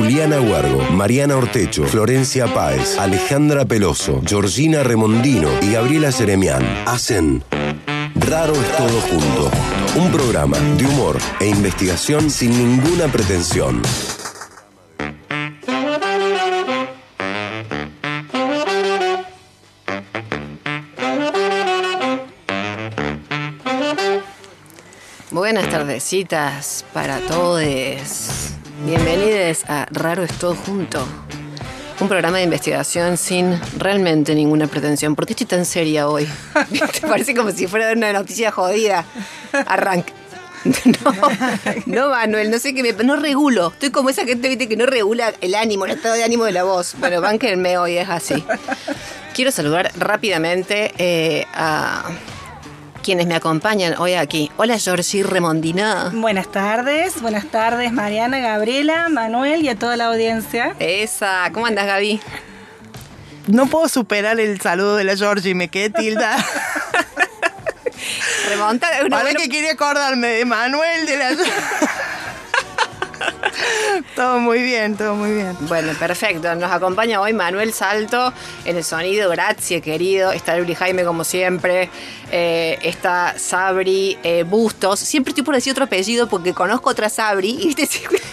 Juliana Huergo, Mariana Ortecho, Florencia Páez, Alejandra Peloso, Georgina Remondino y Gabriela Seremián hacen Raro es todo junto. Un programa de humor e investigación sin ninguna pretensión. Buenas tardecitas para todos. Bienvenidos a Raro es todo junto. Un programa de investigación sin realmente ninguna pretensión. ¿Por qué estoy tan seria hoy? Te parece como si fuera una noticia jodida. Arranca. No, no, Manuel, no sé qué me. No regulo. Estoy como esa gente ¿viste, que no regula el ánimo, el estado de ánimo de la voz. Bueno, banquenme hoy, es así. Quiero saludar rápidamente eh, a quienes me acompañan hoy aquí. Hola, Georgie Remondina. Buenas tardes, buenas tardes, Mariana, Gabriela, Manuel y a toda la audiencia. Esa, ¿cómo andas, Gaby? No puedo superar el saludo de la Georgie, me quedé tilda. Remonta. Una Ahora buena- que quería acordarme de Manuel de la Todo muy bien, todo muy bien. Bueno, perfecto. Nos acompaña hoy Manuel Salto en el sonido. Gracias, querido. Está Luli Jaime, como siempre. Eh, está Sabri eh, Bustos. Siempre estoy por decir otro apellido porque conozco otra Sabri. Y.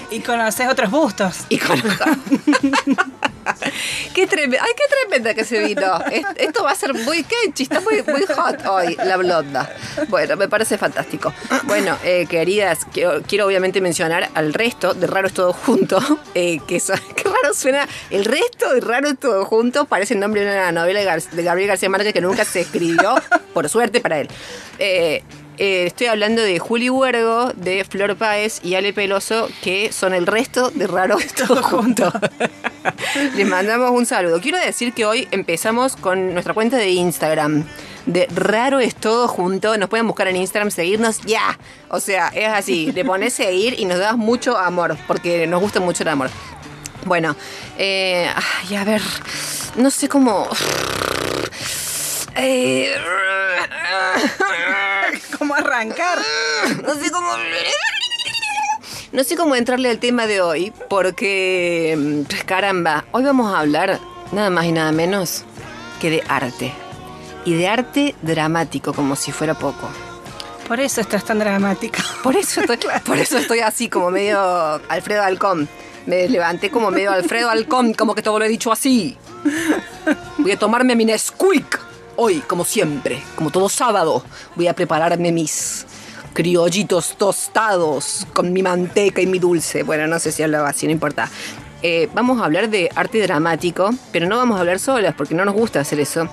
Y conoces otros bustos. y conozco. qué tremenda. Ay, qué tremenda que se vino. Es- Esto va a ser muy catchy. Está muy, hot hoy, la blonda. Bueno, me parece fantástico. Bueno, eh, queridas, quiero, obviamente mencionar al resto de Raro es Todo Junto. eh, raro suena. El resto de Raro es Todo Junto parece el nombre de una novela de Gabriel García Márquez que nunca se escribió, por suerte para él. Eh, eh, estoy hablando de Juli Huergo, de Flor Páez y Ale Peloso, que son el resto de Raro es Todo Junto. Les mandamos un saludo. Quiero decir que hoy empezamos con nuestra cuenta de Instagram. De raro es todo junto. Nos pueden buscar en Instagram, seguirnos ya. O sea, es así. Le pones seguir y nos das mucho amor. Porque nos gusta mucho el amor. Bueno, eh, ay, a ver. No sé cómo. Eh, ¿Cómo arrancar? no sé cómo. No sé cómo entrarle al tema de hoy, porque. mm, Caramba, hoy vamos a hablar nada más y nada menos que de arte. Y de arte dramático, como si fuera poco. Por eso estás tan dramática. Por eso estoy, por eso estoy así, como medio Alfredo Alcón. Me levanté como medio Alfredo Alcón, como que todo lo he dicho así. Voy a tomarme mi Nesquik hoy, como siempre, como todo sábado. Voy a prepararme mis criollitos tostados con mi manteca y mi dulce. Bueno, no sé si hablaba así, no importa. Eh, vamos a hablar de arte dramático, pero no vamos a hablar solas porque no nos gusta hacer eso.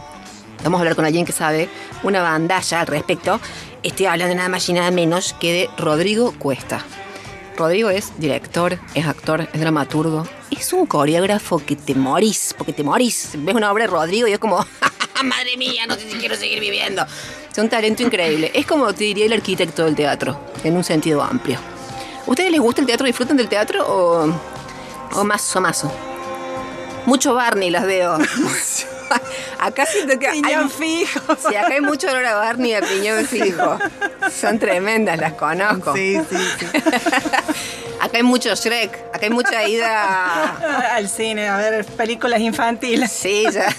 Vamos a hablar con alguien que sabe una bandalla al respecto. Estoy hablando nada más y nada menos que de Rodrigo Cuesta. Rodrigo es director, es actor, es dramaturgo. Es un coreógrafo que te morís, porque te morís. Ves una obra de Rodrigo y es como, madre mía, no sé si quiero seguir viviendo. Es un talento increíble. Es como te diría el arquitecto del teatro, en un sentido amplio. ¿Ustedes les gusta el teatro? ¿Disfrutan del teatro o, o más o más? Mucho Barney las veo. Acá siento que hay, Piñón fijo. Sí, acá hay mucho olor a Barney a piñón fijo. Son tremendas, las conozco. Sí, sí, sí. Acá hay mucho Shrek, acá hay mucha ida. Al cine, a ver películas infantiles. Sí, ya.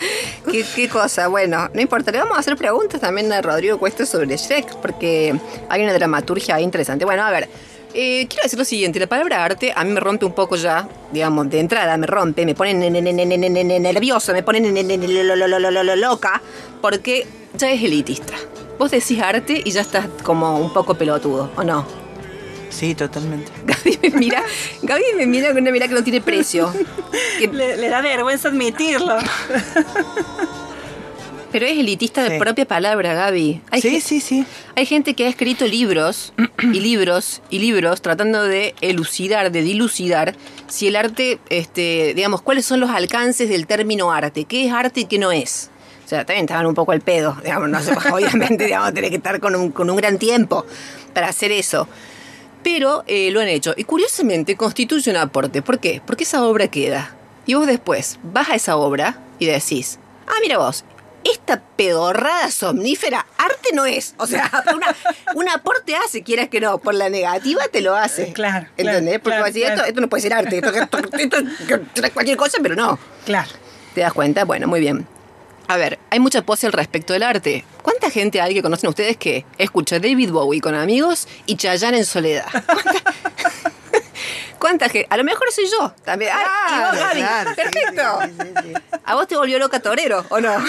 ¿Qué, cosa, bueno, no importa, le vamos a hacer preguntas también a Rodrigo Cuesta sobre Shrek, porque hay una dramaturgia interesante. Bueno, a ver, eh, quiero decir lo siguiente, la palabra arte a mí me rompe un poco ya, digamos, de entrada me rompe, me pone ne- ne- ne- ne- ne- ne- ne- nerviosa, me pone ne- ne- ne- ne- lo- lo- lo- lo- lo- lo- loca, porque ya es elitista. Vos decís arte y ya estás como un poco pelotudo, ¿o no? Sí, totalmente. Gaby me mira, Gaby me mira con una mirada que no tiene precio. Que- Le, le da vergüenza admitirlo. pero es elitista de Sí. propia palabra, Gaby. Hay Sí, sí, sí. Hay gente que ha escrito libros y libros y libros tratando de elucidar, de dilucidar si el arte, este, digamos, cuáles son los alcances del término arte, qué es arte y qué no es. O sea, también estaban un poco al pedo, digamos, no sé, obviamente, digamos, tenés que estar con un, con un gran tiempo para hacer eso. Pero eh, lo han hecho. Y curiosamente constituye un aporte. ¿Por qué? Porque esa obra queda. Y vos después vas a esa obra y decís, ah, mira vos, esta pedorrada somnífera, arte no es. O sea, una, un aporte hace, quieras que no. Por la negativa te lo hace. Claro, ¿Entendés? claro, Porque claro, así, claro. Esto, esto no puede ser arte. Esto, esto- esto- esto es cualquier cosa, pero no. Claro. ¿Te das cuenta? Bueno, muy bien. A ver, hay mucha pose al respecto del arte. ¿Cuánta gente hay que conocen ustedes que escucha David Bowie con amigos y Chayanne en soledad? ¿Cuánta, cuánta gente? A lo mejor soy yo también. Ay, y vos, Gaby. claro, Perfecto. sí, sí, sí. ¿A vos te volvió loca Torero o no?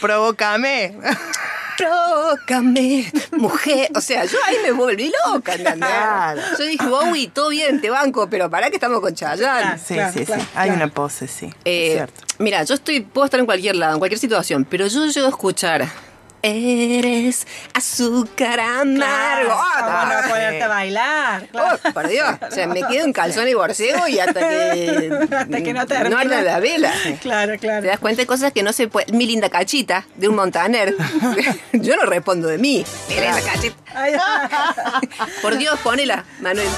Provócame. Tócame, mujer. O sea, yo ahí me volví loca, ¿entendés? Claro. Yo dije, Bowie, todo bien, te banco, pero pará que estamos con Chayanne. Sí, Claro, sí, claro, sí. Hay una pose, sí. Eh, es cierto. Mira, yo estoy, puedo estar en cualquier lado, en cualquier situación, pero yo llego a escuchar. Eres azúcar amargo. ¿Cómo no ah, ponerte a bailar? Claro. oh, por Dios. O sea, me quedo en calzón y borcego y hasta que. Hasta que no termine. arda la vela. Claro, Te claro. das cuenta de cosas que no se puede. Mi linda cachita de un Montaner. Yo no respondo de mí. Mi linda cachita. Por Dios, ponela, Manuel.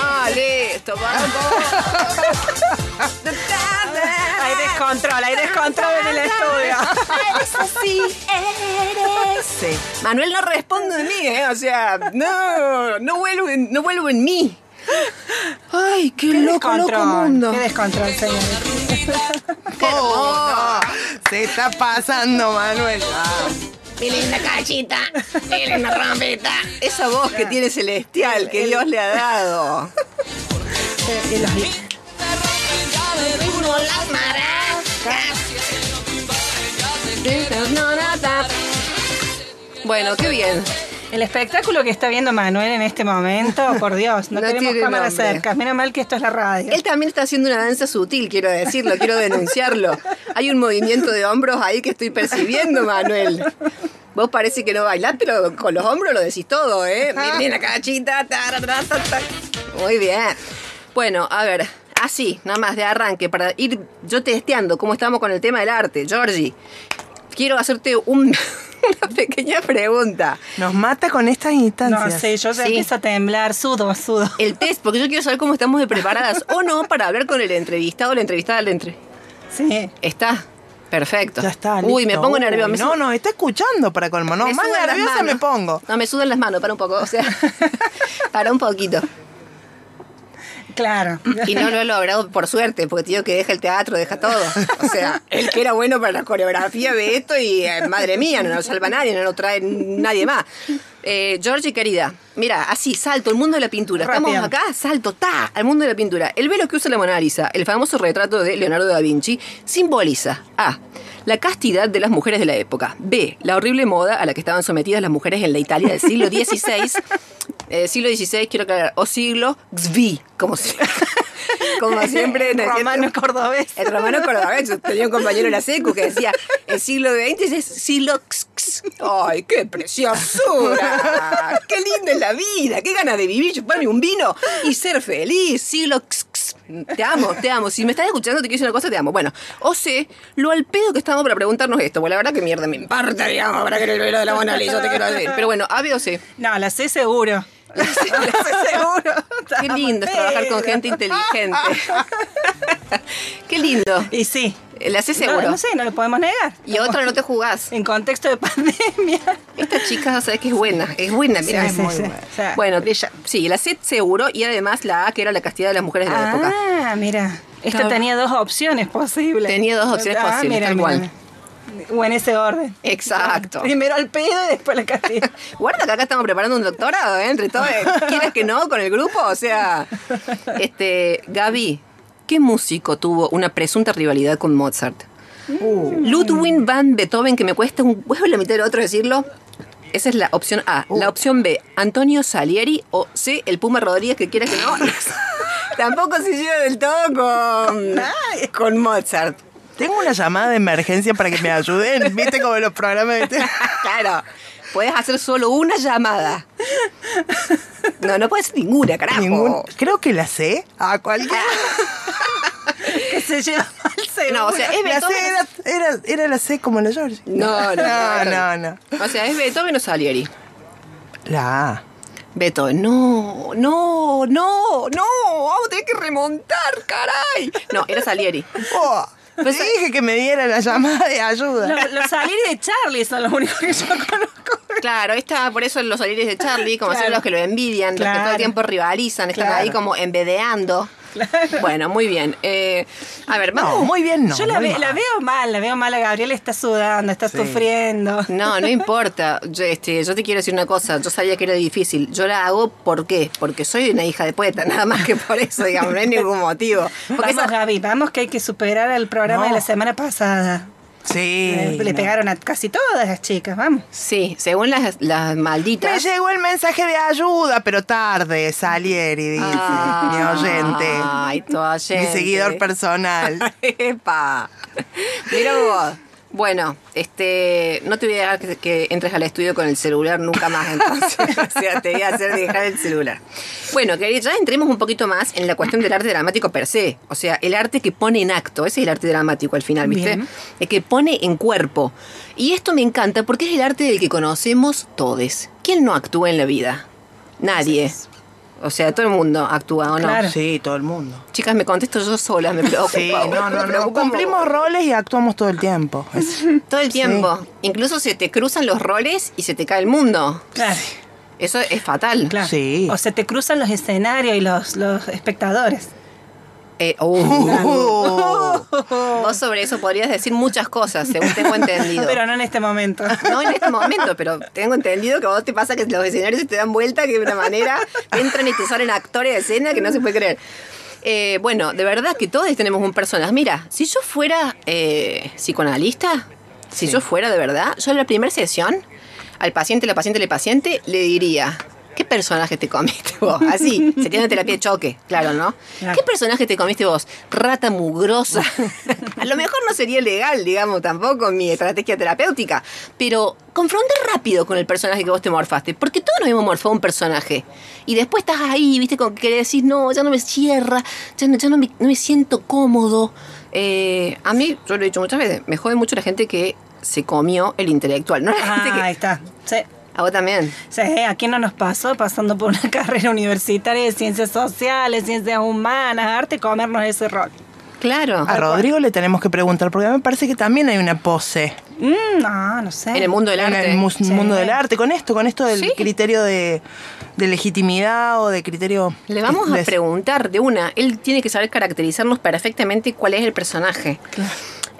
Ah, listo, vamos. Hay descontrol, hay descontrol en el estudio. Eres así, eres. Sí. Manuel no responde de mí, ¿eh? O sea, no, no vuelvo en, no vuelvo en mí. Ay, qué, loco, loco mundo. Qué descontrol, señor. Oh, no. Se está pasando, Manuel. Ah, Mi linda cachita, mi linda trompeta. Esa voz que tiene celestial que Dios le ha dado. Los- Bueno, qué bien. El espectáculo que está viendo Manuel en este momento, por Dios, no, No tenemos nombre. cerca. Menos mal que esto es la radio. Él también está haciendo una danza sutil, quiero decirlo, quiero denunciarlo. Hay un movimiento de hombros ahí que estoy percibiendo, Manuel. Vos parece que no bailás, pero con los hombros lo decís todo, ¿eh? Miren la cachita. Muy bien. Bueno, a ver, así, nada más de arranque, para ir yo testeando cómo estamos con el tema del arte. Georgie, quiero hacerte un- una pequeña pregunta. Nos mata con estas instancias. No sé, yo ya Sí. empiezo a temblar, sudo, sudo. El test, porque yo quiero saber cómo estamos de preparadas o no para hablar con el entrevistado o la entrevistada del entre. Sí. ¿Está? Perfecto. Ya está. Uy, me listo. pongo nerviosa. me No, no, está escuchando para colmo. No, me más nerviosa me pongo. No, me sudan las manos, para un poco. O sea, para un poquito. Claro. Y no lo he logrado por suerte, porque digo que deja el teatro, deja todo. O sea, el que era bueno para la coreografía ve esto y eh, madre mía, no lo salva nadie, no lo trae nadie más. Eh, Georgie, querida, mira, así, salto, el mundo de la pintura. Estamos acá, salto, ta, al mundo de la pintura. El velo que usa la Mona Lisa, el famoso retrato de Leonardo da Vinci, simboliza A. La castidad de las mujeres de la época. B. La horrible moda a la que estaban sometidas las mujeres en la Italia del siglo XVI. Eh, siglo XVI, quiero aclarar, o siglo XVI, como, si- como siempre. ¿no es Romano cordobés. El romano cordobés. Yo Tenía un compañero en la secu que decía, el siglo XX es siglo XX. ¡Ay, qué preciosura! ¡Qué linda es la vida! ¡Qué ganas de vivir, chuparme un vino y ser feliz! Siglo XX. Te amo, te amo. Si me estás escuchando, te quiero decir una cosa, te amo. Bueno, o sé lo al pedo que estamos para preguntarnos esto. Bueno, la verdad que mierda me importa, digamos, para que el velo de la Mona Lisa te quiero decir. Pero bueno, A, B o C. No, la sé seguro. La sé seguro. Qué lindo es trabajar con gente inteligente. Qué lindo. Y sí. La sé seguro. No, no sé, no lo podemos negar. Y otra no te jugás. En contexto de pandemia. Esta chica, sabes que es buena, es buena, mira. Sí, es sí, muy sí. buena. O sea, Bueno, sí, la C seguro y además la A, que era la castidad de las mujeres de la época. Ah, mira. Esta tenía dos opciones posibles. Tenía dos opciones Ah, posibles, mira, tal mira, cual. mira. O en ese orden. Exacto. Primero al pedo y después la castidad. Guarda que acá estamos preparando un doctorado, ¿eh? Entre todos, quieras que no, con el grupo, o sea. Este, Gaby, ¿qué músico tuvo una presunta rivalidad con Mozart? Ludwig van Beethoven, que me cuesta un huevo la mitad del otro decirlo. Esa es la opción A. La opción B, Antonio Salieri. O C, el Puma Rodríguez, que quiera que no. Tampoco se lleva del todo con, con Mozart. Tengo una llamada de emergencia para que me ayuden. ¿Viste como los programas de? Claro. Puedes hacer solo una llamada. No, no puedes ninguna, carajo. Ningún- Creo que la sé. A cualquiera. que se lleva mal seguro. No, o sea, es La C Beethoven. era, era, era la C como la George. No, no, no, no, no, O sea, es Beethoven o Salieri. La A. Beethoven, no, no, no, no, vamos a tener que remontar, caray. No, era Salieri. Oh, Pues, Te dije que me diera la llamada de ayuda. Los, los salires de Charlie son los únicos que yo conozco. Claro, está por eso los salires de Charlie, como Claro. son los que lo envidian, los que todo el tiempo rivalizan, están Claro. ahí como Bueno, muy bien. Eh, a ver, No, vamos. muy bien, no. yo la, ve- la veo mal, la veo mal. A Gabriela está sudando, está sufriendo. No, no importa. Yo, este, yo te quiero decir una cosa. Yo sabía que era difícil. Yo la hago ¿por qué? Porque soy una hija de poeta, nada más que por eso, digamos. No hay ningún motivo. Porque Vamos, esa- Gaby, vamos que hay que superar el programa No. de la semana pasada. Sí. Le no. pegaron a casi todas las chicas, vamos. Sí, según las, las Me malditas. llegó el mensaje de ayuda, pero tarde, Salieri, dice mi oyente. Ay, tu oyente. Mi seguidor personal. Epa. Mira vos. Bueno, este, no te voy a dejar que, que entres al estudio con el celular nunca más, entonces. o sea, te voy a hacer dejar el celular. Bueno, que ya entremos un poquito más en la cuestión del arte dramático per se. O sea, el arte que pone en acto. Ese es el arte dramático al final, ¿viste? Bien. El que pone en cuerpo. Y esto me encanta porque es el arte del que conocemos todos. ¿Quién no actúa en la vida? Nadie. O sea, todo el mundo actúa, ¿o no? Claro. Sí, todo el mundo. Chicas, me contesto yo sola, me preocupa. Sí, no, no, no. Cumplimos roles y actuamos todo el tiempo. Es- Todo el tiempo. Incluso se te cruzan los roles y se te cae el mundo. Claro, Eso es fatal. claro. Sí. O se te cruzan los escenarios y los, los espectadores. Eh, vos sobre eso podrías decir muchas cosas, según tengo entendido. Pero no en este momento. No en este momento, pero tengo entendido que a vos te pasa que los escenarios se te dan vuelta, que de una manera entran y te salen actores de escena que no se puede creer. Eh, bueno, de verdad que todos tenemos un personaje. Mira, si yo fuera eh, psicoanalista, si yo fuera de verdad, yo en la primera sesión, al paciente, la paciente, el paciente, le diría, ¿qué personaje te comiste vos? Así, sería una terapia de choque, claro, ¿no? Claro. ¿Qué personaje te comiste vos? Rata mugrosa. A lo mejor no sería legal, digamos, tampoco mi estrategia terapéutica, pero confronte rápido con el personaje que vos te morfaste, porque todos nos hemos morfado un personaje. Y después estás ahí, viste, con que decís, no, ya no me cierra, ya no, ya no, me, no me siento cómodo. Eh, a mí, yo lo he dicho muchas veces, me jode mucho la gente que se comió el intelectual, ¿no? La gente Ah, que- ahí está. Sí. A vos también. Sí, aquí no nos pasó pasando por una carrera universitaria de ciencias sociales, ciencias humanas, arte, comernos ese rol. Claro. a Rodrigo le tenemos que preguntar, porque a mí me parece que también hay una pose Mm, no, no sé. En el mundo del en arte. el mus- Sí. mundo del arte, con esto, con esto del Sí. criterio de, de legitimidad o de criterio... Le vamos a preguntar de una. Él tiene que saber caracterizarnos perfectamente cuál es el personaje.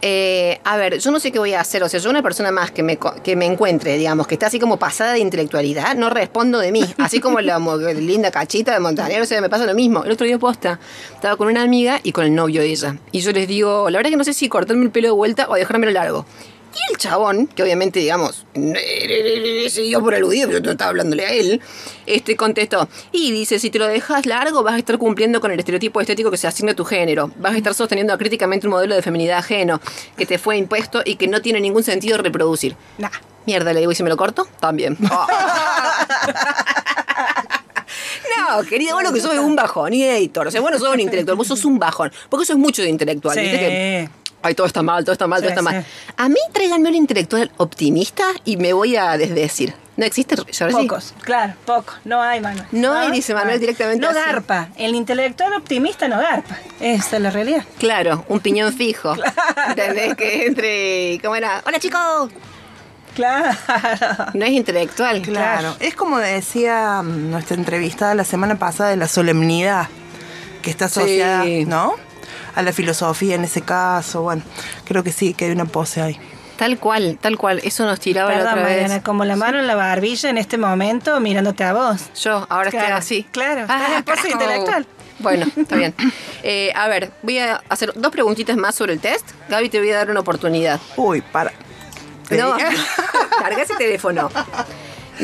Eh, a ver, yo no sé qué voy a hacer. O sea, yo una persona más que me, que me encuentre, digamos, que está así como pasada de intelectualidad, no respondo de mí. Así como la linda cachita de Montaner, o sea, me pasa lo mismo. El otro día posta, estaba con una amiga y con el novio de ella. Y yo les digo, la verdad que no sé si cortarme el pelo de vuelta o dejármelo largo. Y el chabón, que obviamente, digamos, se dio por aludido, pero yo no estaba hablándole a él, este contestó, y dice, si te lo dejas largo, vas a estar cumpliendo con el estereotipo estético que se asigna a tu género, vas a estar sosteniendo críticamente un modelo de feminidad ajeno, que te fue impuesto y que no tiene ningún sentido reproducir. Nah. Mierda, le digo, ¿y si me lo corto? También. No, querido, lo que sos un bajoniator. O sea, vos no sos un intelectual, vos sos un bajón. Porque eso es mucho de intelectual. Sí. ¿viste? Que, Ay, todo está mal, todo está mal, todo Sí, está mal. A mí tráiganme un intelectual optimista y me voy a desdecir. ¿No existe? Pocos, claro, pocos. No hay, Manuel. No hay, dice Manuel directamente No así. garpa. El intelectual optimista no garpa. Esa es la realidad. Claro, un piñón fijo. ¿Entendés? Que entre. ¿Cómo era? ¡Hola, chicos! Claro. No es intelectual. Claro, es como decía mm, nuestra entrevistada la semana pasada de la solemnidad que está asociada, Sí. ¿no? A la filosofía en ese caso, bueno, creo que sí, que hay una pose ahí. Tal cual, tal cual. Eso nos tiraba la Perdón, otra vez. Mariana, como la mano en la barbilla en este momento mirándote a vos. Yo, ahora estoy Claro, así. claro, estás en pose carajo. intelectual. Bueno, está bien. Eh, a ver, voy a hacer dos preguntitas más sobre el test. Gaby, te voy a dar una oportunidad. Uy, para. No, larga ese teléfono.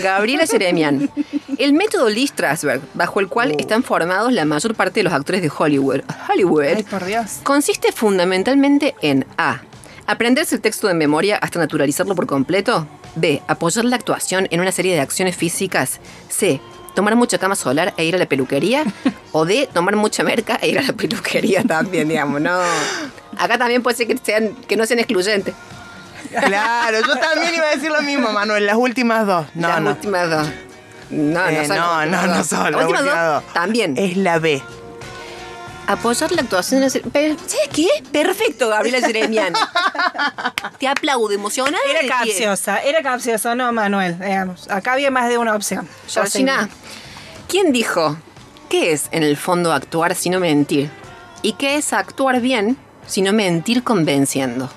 Gabriela Jeremian. El método Lee Strasberg, bajo el cual están formados la mayor parte de los actores de Hollywood, Hollywood Ay, por Dios. consiste fundamentalmente en A. Aprenderse el texto de memoria hasta naturalizarlo por completo. B. Apoyar la actuación en una serie de acciones físicas. C. Tomar mucha cama solar e ir a la peluquería. O D. Tomar mucha merca e ir a la peluquería también, digamos, no. Acá también puede ser que, sean, que no sean excluyentes. Claro, yo también iba a decir lo mismo, Manuel, las últimas dos. No, las no. últimas dos. No, Eh, no, son no, no, no son Las últimas dos dos. también. Es la B. Apoyar la actuación. de- Pero, ¿Sabes qué? Perfecto, Gabriela Jeremian. Te aplaudo, emocionada. Era capciosa, era capciosa, no, Manuel. digamos. Acá había más de una opción. Georgina, ¿quién dijo qué es en el fondo actuar sino mentir? ¿Y qué es actuar bien sino mentir convenciendo?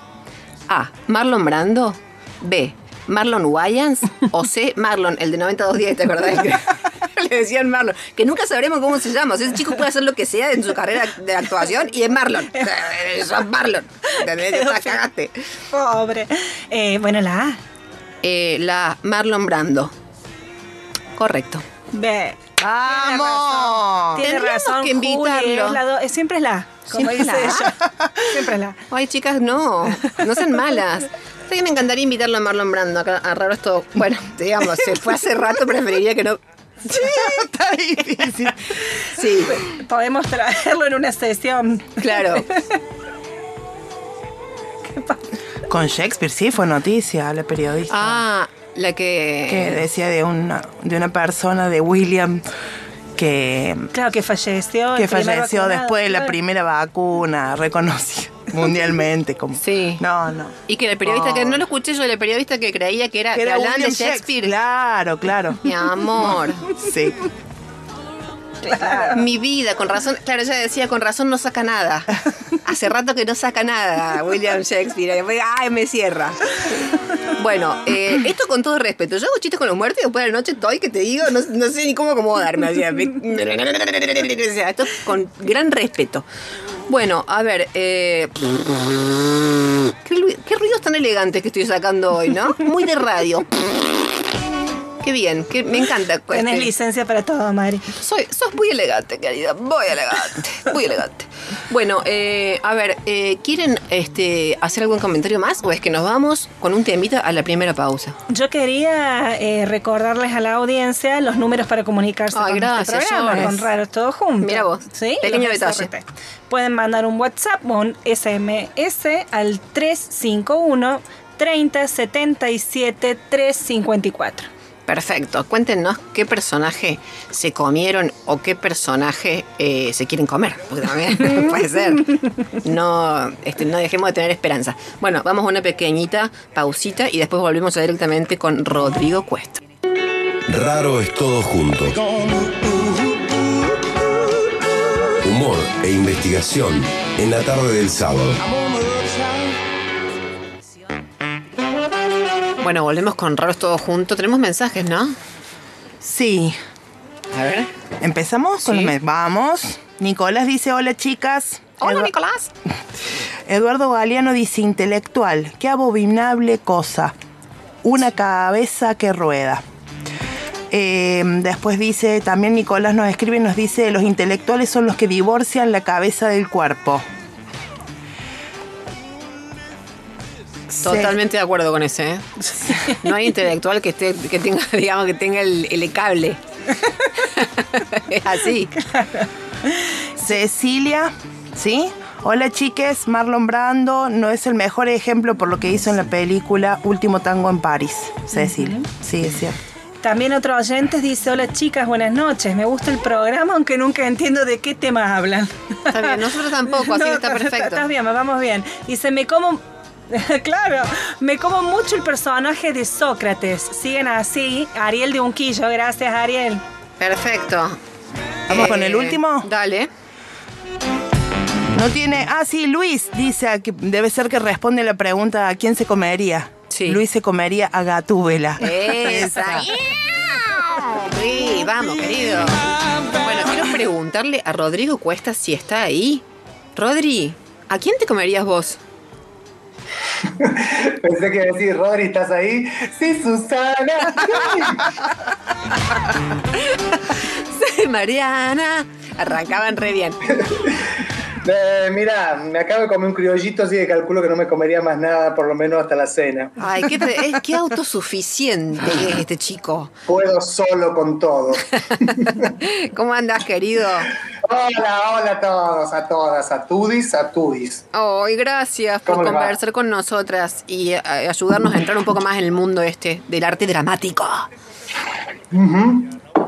A. Marlon Brando. B. Marlon Wayans. O C. Marlon, el de 9210, ¿te acordás? Le decían Marlon. Que nunca sabremos cómo se llama. O sea, ese chico puede hacer lo que sea en su carrera de actuación y es Marlon. O sea, Eso es Marlon. Ya cagaste. Pobre. Eh, bueno, la A. Eh, la Marlon Brando. Correcto. B. ¡Vamos! Tiene Tendríamos razón, que Juli, invitarlo. es la do- es- siempre es la A, como Siempre dice ella. Siempre la. Ay, chicas, no. No sean malas. Sé que me encantaría invitarlo a Marlon Brando. Acá, a raro esto. Bueno, digamos, se fue hace rato, preferiría que no. Está difícil. Sí, Podemos traerlo en una sesión. claro. Con Shakespeare sí fue noticia, la periodista. Ah, la que que. decía de una, de una persona, de William, que, Claro que falleció. que falleció después de la primera vacuna, reconocida mundialmente como. Sí. No, no. Y que el periodista, Oh. que no lo escuché yo, el periodista que creía que era. Que era William Shakespeare. Claro, claro. Mi amor. Sí. Mi vida, con razón. Claro, ella decía, con razón no saca nada. Hace rato que no saca nada, William Shakespeare. Ay, me cierra. Bueno, eh, esto con todo respeto. Yo hago chistes con los muertos y después de la noche estoy que te digo, no, sé ni cómo acomodarme. O sea, esto con gran respeto. Bueno, a ver. eh, ¿qué, qué ruidos tan elegantes que estoy sacando hoy, ¿no? Muy de radio. Qué bien, que me encanta. Tenés este- licencia para todo, Mari. soy, sos muy elegante, querida. Muy elegante. Muy elegante. Bueno, eh, a ver, eh, ¿quieren este, hacer algún comentario más o es que nos vamos con un temita a la primera pausa? Yo quería eh, recordarles a la audiencia los números para comunicarse Ay, con gracias, este programa, con Raros Todo Juntos. Mira vos, ¿Sí? pequeño detalle. Pueden mandar un WhatsApp o un SMS al 351 30 77 354. Perfecto. Cuéntenos qué personaje se comieron o qué personaje eh, se quieren comer. Porque también puede ser. No, este, no dejemos de tener esperanza. Bueno, vamos a una pequeñita pausita y después volvemos directamente con Rodrigo Cuesta. Raro es todo junto. Humor e investigación en la tarde del sábado. Bueno, volvemos con Raros Todos Juntos. Tenemos mensajes, ¿no? Sí. A ver. ¿Empezamos con Sí. los? Vamos. Nicolás dice, hola chicas. Hola, Edu- Nicolás. Eduardo Galeano dice, intelectual, qué abominable cosa. Una cabeza que rueda. Eh, después dice, también Nicolás nos escribe y nos dice, los intelectuales son los que divorcian la cabeza del cuerpo. Totalmente de acuerdo con ese, ¿eh? No hay intelectual que esté, que tenga, digamos, que tenga el, el cable. es así. Cecilia, ¿sí? Hola chiques, Marlon Brando no es el mejor ejemplo por lo que hizo en la película Último Tango en París. Cecilia, sí, es cierto. También otro oyente dice, hola chicas, buenas noches. Me gusta el programa, aunque nunca entiendo de qué tema hablan. Está bien, nosotros tampoco, así que está perfecto. Está bien, vamos bien. Dice, me como... claro, me como mucho el personaje de Sócrates. Siguen así. Ariel de Unquillo, gracias Ariel. Perfecto. ¿Vamos con el último? Dale. No tiene. Ah, sí, Luis dice a que debe ser que responde la pregunta ¿a quién se comería? Sí. Luis se comería a Gatúbela. Esa. Sí, vamos, querido. Bueno, quiero preguntarle a Rodrigo Cuesta si está ahí. Rodri, ¿a quién te comerías vos? Pensé que iba a decir, Rodri, ¿estás ahí? Sí, Susana. Sí, Mariana. Arrancaban re bien. Eh, mira, me acabo de comer un criollito, así que calculo que no me comería más nada, por lo menos hasta la cena. Ay, qué, es- qué autosuficiente que es este chico. Puedo solo con todo. ¿Cómo andas, querido? Hola, hola a todos, a todas, a tudis, a tudis. Ay, gracias por conversar con nosotras y eh, ayudarnos a entrar un poco más en el mundo este del arte dramático.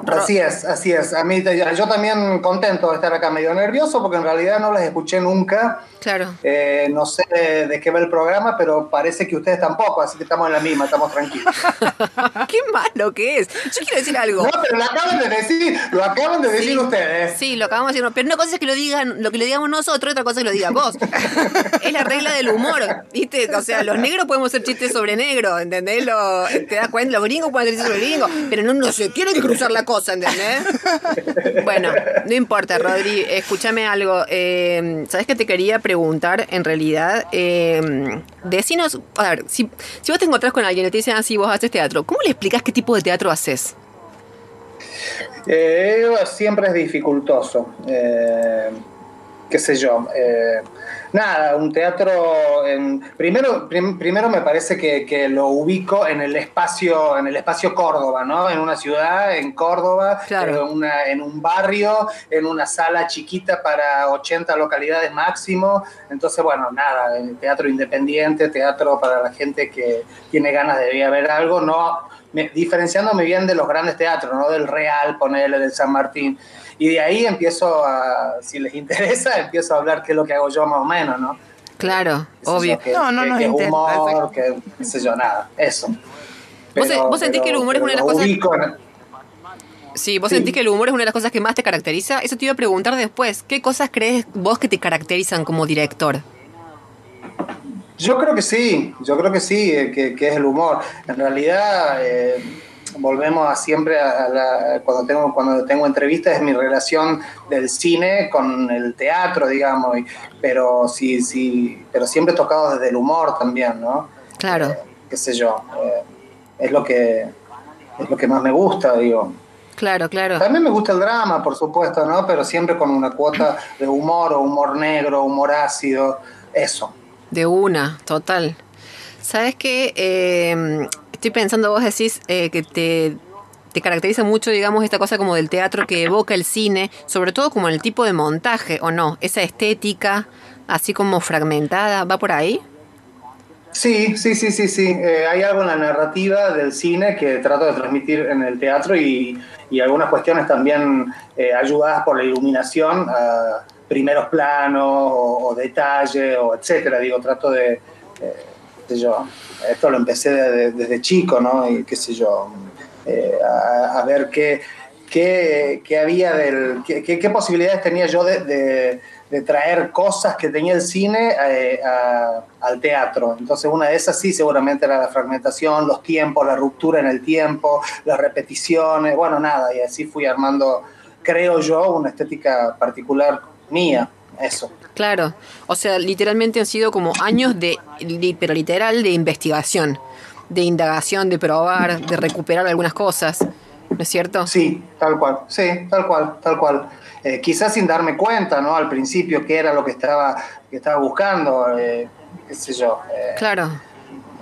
Así es, así es. A mí, yo también contento de estar acá, medio nervioso porque en realidad no las escuché nunca. Claro. Eh, no sé de qué va el programa, pero parece que ustedes tampoco, así que estamos en la misma, estamos tranquilos. qué malo que es. Yo quiero decir algo. No, pero lo acaban de decir, lo acaban de decir ustedes. Sí, lo acabamos de decir. Pero una cosa es que lo digan, lo que lo digamos nosotros, otra cosa es que lo digas vos. es la regla del humor, ¿viste? O sea, los negros podemos hacer chistes sobre negro, ¿entendés? Lo, ¿Te das cuenta? Los gringos pueden hacer chistes sobre gringos, pero no, no se que cruzar la cosa, Bueno, no importa, Rodri, escúchame algo. Eh, ¿Sabes qué te quería preguntar en realidad? Eh, decinos, a ver, si, si vos te encontrás con alguien y te dicen así, vos haces teatro, ¿cómo le explicas qué tipo de teatro haces? Eh, siempre es dificultoso. Eh, qué sé yo. Nada, un teatro. En, primero, primero me parece que, lo ubico en el espacio, en el espacio Córdoba, ¿no? En una ciudad, en Córdoba, en, en un barrio, en una sala chiquita para 80 localidades máximo. Entonces, bueno, nada, teatro independiente, teatro para la gente que tiene ganas de ir a ver algo, no diferenciándome bien de los grandes teatros, ¿no? Del Real, ponerle, del San Martín. Y de ahí empiezo a, si les interesa, empiezo a hablar qué es lo que hago yo más o menos, ¿no? Claro, obvio. no, no, no que humor, que qué sé yo, nada, eso. ¿Vos, sentís que el humor es una de las cosas... Sí, vos sentís que el humor es una de las cosas que más te caracteriza. Eso te iba a preguntar después. ¿Qué cosas crees vos que te caracterizan como director? Yo creo que sí, yo creo que sí, eh, que, es el humor. En realidad, eh, volvemos a siempre a, la, cuando tengo cuando tengo entrevistas es mi relación del cine con el teatro, digamos, pero sí, sí, pero siempre tocado desde el humor también, ¿no? Claro. Eh, qué sé yo, es lo que es lo que más me gusta, digo. Claro, claro. También me gusta el drama, por supuesto, ¿no? Pero siempre con una cuota de humor o humor negro, humor ácido, eso. De una, total. ¿Sabes qué? Eh, estoy pensando, vos decís eh, que te, te, caracteriza mucho, digamos, esta cosa como del teatro que evoca el cine, sobre todo como el tipo de montaje, ¿o no? Esa estética, así como fragmentada, ¿va por ahí? Sí, sí, sí, sí, sí. Eh, hay algo en la narrativa del cine que trato de transmitir en el teatro y, y algunas cuestiones también ayudadas por la iluminación. primeros planos o, detalle o etcétera. Digo, trato de, eh, yo, esto lo empecé desde chico, ¿no? Y qué sé yo, eh, a, ver qué, qué, qué había del, qué, qué, posibilidades tenía yo de, de, traer cosas que tenía el cine eh, al teatro. Entonces una de esas sí seguramente era la fragmentación, los tiempos, la ruptura en el tiempo, las repeticiones, bueno, nada, y así fui armando, creo yo, una estética particular mía, eso. Claro, o sea, literalmente han sido como años de, pero literal, de investigación, de indagación, de probar, de recuperar algunas cosas, ¿no es cierto? Sí, tal cual, sí, tal cual, tal cual. Eh, quizás sin darme cuenta, ¿no? Al principio qué era lo que estaba, que estaba buscando, eh, qué sé yo. Eh, claro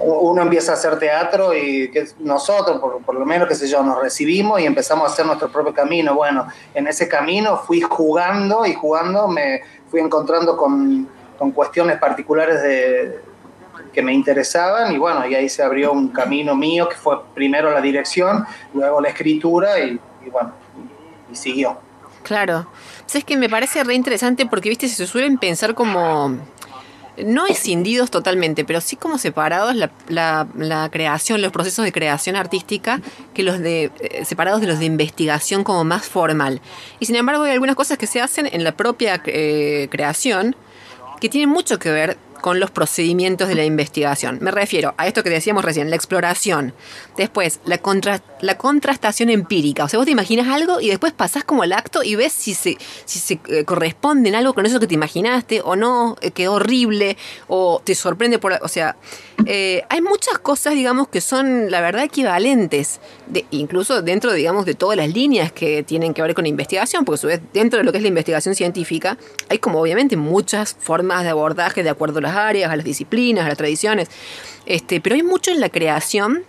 uno empieza a hacer teatro y que nosotros, por, lo menos, qué sé yo, nos recibimos y empezamos a hacer nuestro propio camino. Bueno, en ese camino fui jugando y jugando me fui encontrando con, cuestiones particulares de, que me interesaban y bueno, y ahí se abrió un camino mío que fue primero la dirección, luego la escritura y, bueno, y, siguió. Claro. Es que me parece re interesante porque, viste, se suelen pensar como no escindidos totalmente, pero sí como separados la, creación, los procesos de creación artística, que los de eh, separados de los de investigación como más formal. Y sin embargo hay algunas cosas que se hacen en la propia eh, creación que tienen mucho que ver con los procedimientos de la investigación. Me refiero a esto que decíamos recién, la exploración. Después, la, contra, la contrastación empírica. O sea, vos te imaginas algo y después pasás como al acto y ves si se, si se eh, corresponde en algo con eso que te imaginaste o no, eh, quedó horrible o te sorprende por... O sea, eh, hay muchas cosas, digamos, que son, la verdad, equivalentes. De, incluso dentro, digamos, de todas las líneas que tienen que ver con la investigación, porque a su vez, dentro de lo que es la investigación científica, hay como obviamente muchas formas de abordaje de acuerdo a las áreas, a las disciplinas, a las tradiciones. Este, pero hay mucho en la creación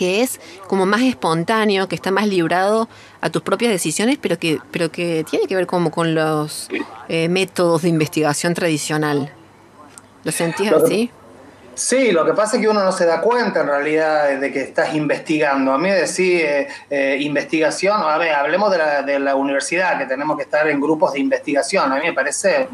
que es como más espontáneo, que está más librado a tus propias decisiones, pero que, pero que tiene que ver como con los eh, métodos de investigación tradicional. ¿Lo sentís así? Sí, lo que pasa es que uno no se da cuenta en realidad de que estás investigando. A mí decir eh, eh, investigación, a ver, hablemos de la, de la universidad, que tenemos que estar en grupos de investigación. A mí me parece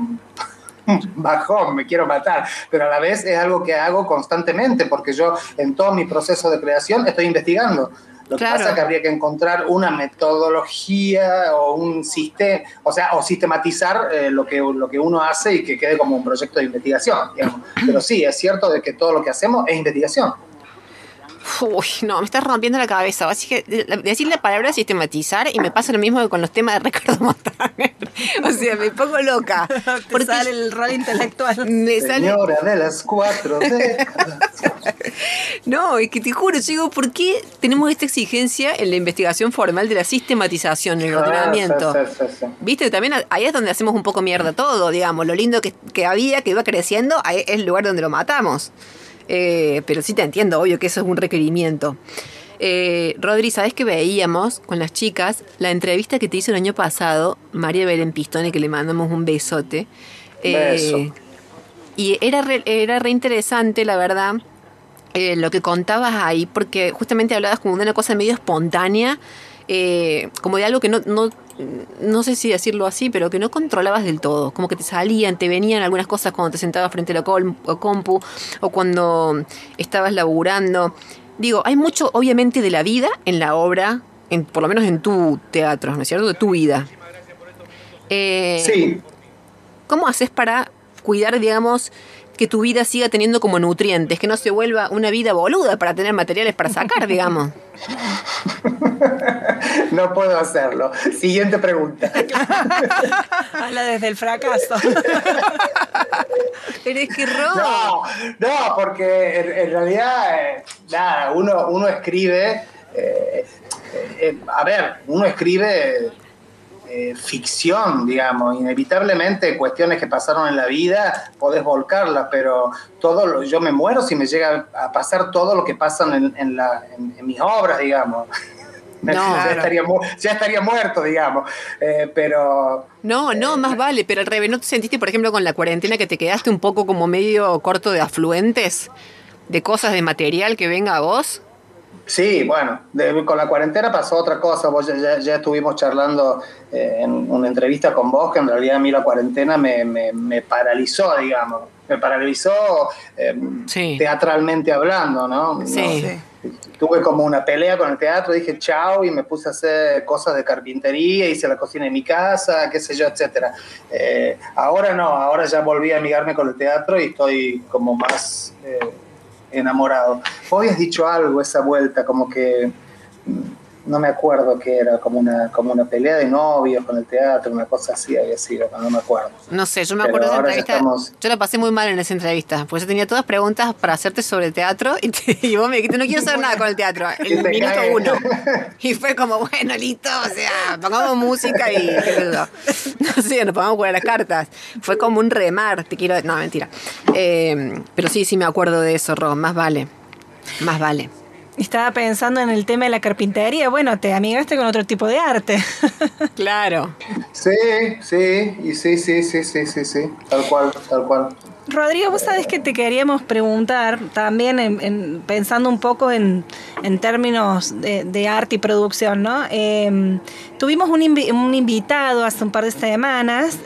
bajón, me quiero matar, pero a la vez es algo que hago constantemente, porque yo en todo mi proceso de creación estoy investigando. Lo que pasa es que habría que encontrar una metodología o un sistema, o sea, o sistematizar eh, lo, que, lo que uno hace y que quede como un proyecto de investigación. Digamos. Pero sí, es cierto de que todo lo que hacemos es investigación. Uy, no, me estás rompiendo la cabeza. Así que decir la palabra sistematizar y me pasa lo mismo que con los temas de Ricardo Montaner. O sea, me pongo loca. Porque sale el rol intelectual. Me Señora de las cuatro no, es que te juro, digo, ¿por qué tenemos esta exigencia en la investigación formal de la sistematización, el ah, ordenamiento? Viste, también ahí es donde hacemos un poco mierda todo, digamos. Lo lindo que, que había, que iba creciendo, es el lugar donde lo matamos. Eh, pero sí te entiendo, obvio que eso es un requerimiento. Eh, Rodri, ¿sabes que veíamos con las chicas la entrevista que te hizo el año pasado María Belén Pistone, que le mandamos un besote? Eh, y era re, era re interesante, la verdad, eh, lo que contabas ahí, porque justamente hablabas como de una cosa medio espontánea, como de algo que no, no no sé si decirlo así, pero que no controlabas del todo. Como que te salían, te venían algunas cosas cuando te sentabas frente a la compu o cuando estabas laburando. Digo, hay mucho, obviamente, de la vida en la obra, en, por lo menos en tu teatro, ¿no es cierto? De tu vida. Eh, sí. ¿Cómo haces para cuidar, digamos, que tu vida siga teniendo como nutrientes, que no se vuelva una vida boluda para tener materiales para sacar, digamos. No puedo hacerlo. Siguiente pregunta. Habla desde el fracaso. Eres que No, no, porque en, realidad, eh, nada, uno, uno escribe. Eh, eh, a ver, uno escribe eh, ficción, digamos, inevitablemente cuestiones que pasaron en la vida, podés volcarlas, pero todo yo me muero si me llega a pasar todo lo que pasa en, la, en, mis obras, digamos. No, ya, estaría, ya, estaría, muerto, digamos. Eh, pero. No, no, eh, más vale. Pero al revés, ¿no te sentiste, por ejemplo, con la cuarentena que te quedaste un poco como medio corto de afluentes? ¿De cosas de material que venga a vos? Sí, bueno, con la cuarentena pasó otra cosa. Vos ya, estuvimos charlando eh, en una entrevista con vos, que en realidad a mí la cuarentena me, me, paralizó, digamos. Me paralizó em, teatralmente hablando, ¿no? Sí. Tuve como una pelea con el teatro, dije chao y me puse a hacer cosas de carpintería, hice la cocina en mi casa, qué sé yo, etcétera. Eh, ahora no, ahora ya volví a amigarme con el teatro y estoy como más... Enamorado. Hoy has dicho algo esa vuelta, como que no me acuerdo qué era, como una, como una pelea de novios con el teatro, una cosa así había sido, no me acuerdo. No sé, yo me acuerdo de esa entrevista. Yo la pasé muy mal en esa entrevista, porque yo tenía todas preguntas para hacerte sobre el teatro y, vos me dijiste, no quiero saber nada con el teatro, el minuto uno. Y fue como, bueno, listo, o sea, pongamos música y no sé, nos pongamos a jugar las cartas. Fue como un remar, te quiero. No, mentira. Eh, pero sí, sí me acuerdo de eso, Ron, más vale. Más vale. Estaba pensando en el tema de la carpintería. Bueno, te amigaste con otro tipo de arte. claro. Sí, sí, y sí, sí, sí, sí, sí, sí, tal cual, tal cual. Rodrigo, vos sabés que te queríamos preguntar también en, pensando un poco en, términos de, arte y producción, ¿no? Em, tuvimos un, invitado hace un par de semanas,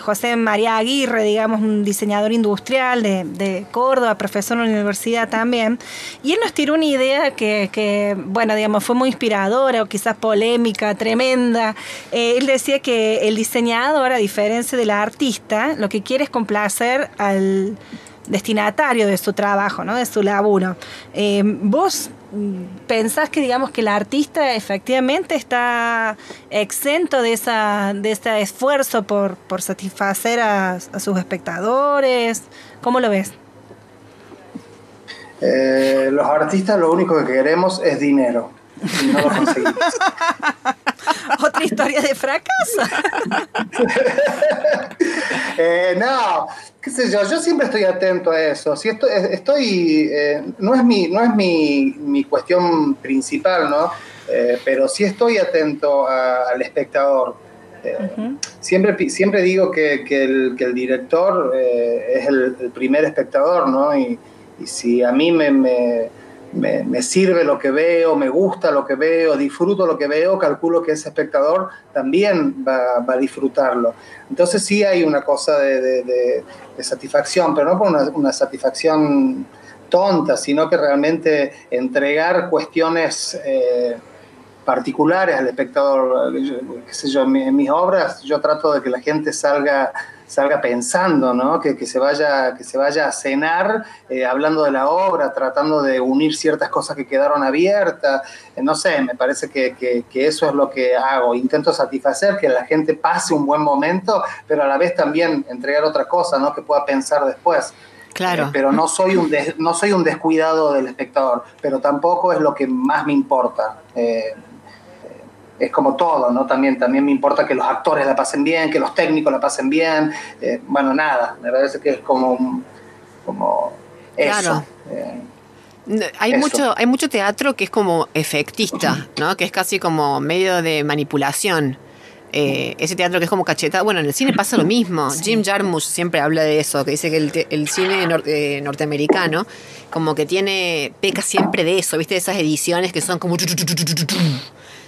José María Aguirre, digamos, un diseñador industrial de, Córdoba, profesor en la universidad también, y él nos tiró una idea que, bueno, digamos, fue muy inspiradora o quizás polémica, tremenda. Eh, él decía que el diseñador, a diferencia del artista, lo que quiere es complacer al destinatario de su trabajo, ¿no? de su laburo. Eh, ¿Vos pensás que digamos que el artista efectivamente está exento de esa de este esfuerzo por, satisfacer a, sus espectadores? ¿Cómo lo ves? Eh, los artistas lo único que queremos es dinero y no lo conseguimos. Otra historia de fracaso. Eh, no, qué sé yo, yo siempre estoy atento a eso. Si estoy, estoy eh, no es mi, no es mi, cuestión principal, ¿no? Eh, pero sí estoy atento al espectador. siempre, siempre digo que, el, director es el, primer espectador, ¿no? Y, si a mí me me, sirve lo que veo, me gusta lo que veo, disfruto lo que veo, calculo que ese espectador también va, a disfrutarlo. Entonces sí hay una cosa de, satisfacción, pero no por una, satisfacción tonta, sino que realmente entregar cuestiones eh, particulares al espectador. Qué sé yo, en mis obras yo trato de que la gente salga salga pensando, ¿no? que, que, se, vaya, que se vaya a cenar eh, hablando de la obra, tratando de unir ciertas cosas que quedaron abiertas. Eh, no sé, me parece que, que, eso es lo que hago. Intento satisfacer que la gente pase un buen momento, pero a la vez también entregar otra cosa, ¿no? que pueda pensar después. Claro. Eh, pero no soy, un no soy un descuidado del espectador, pero tampoco es lo que más me importa es como todo, ¿no? También, también me importa que los actores la pasen bien, que los técnicos la pasen bien. Eh, bueno, nada, me parece que es como, como eso. Eh, hay mucho, hay mucho teatro que es como efectista, ¿no? Que es casi como medio de manipulación. Eh, ese teatro que es como cachetado. Bueno, en el cine pasa lo mismo. Jim Jarmusch siempre habla de eso, que dice que el, cine norteamericano como que tiene, peca siempre de eso, ¿viste? Esas ediciones que son como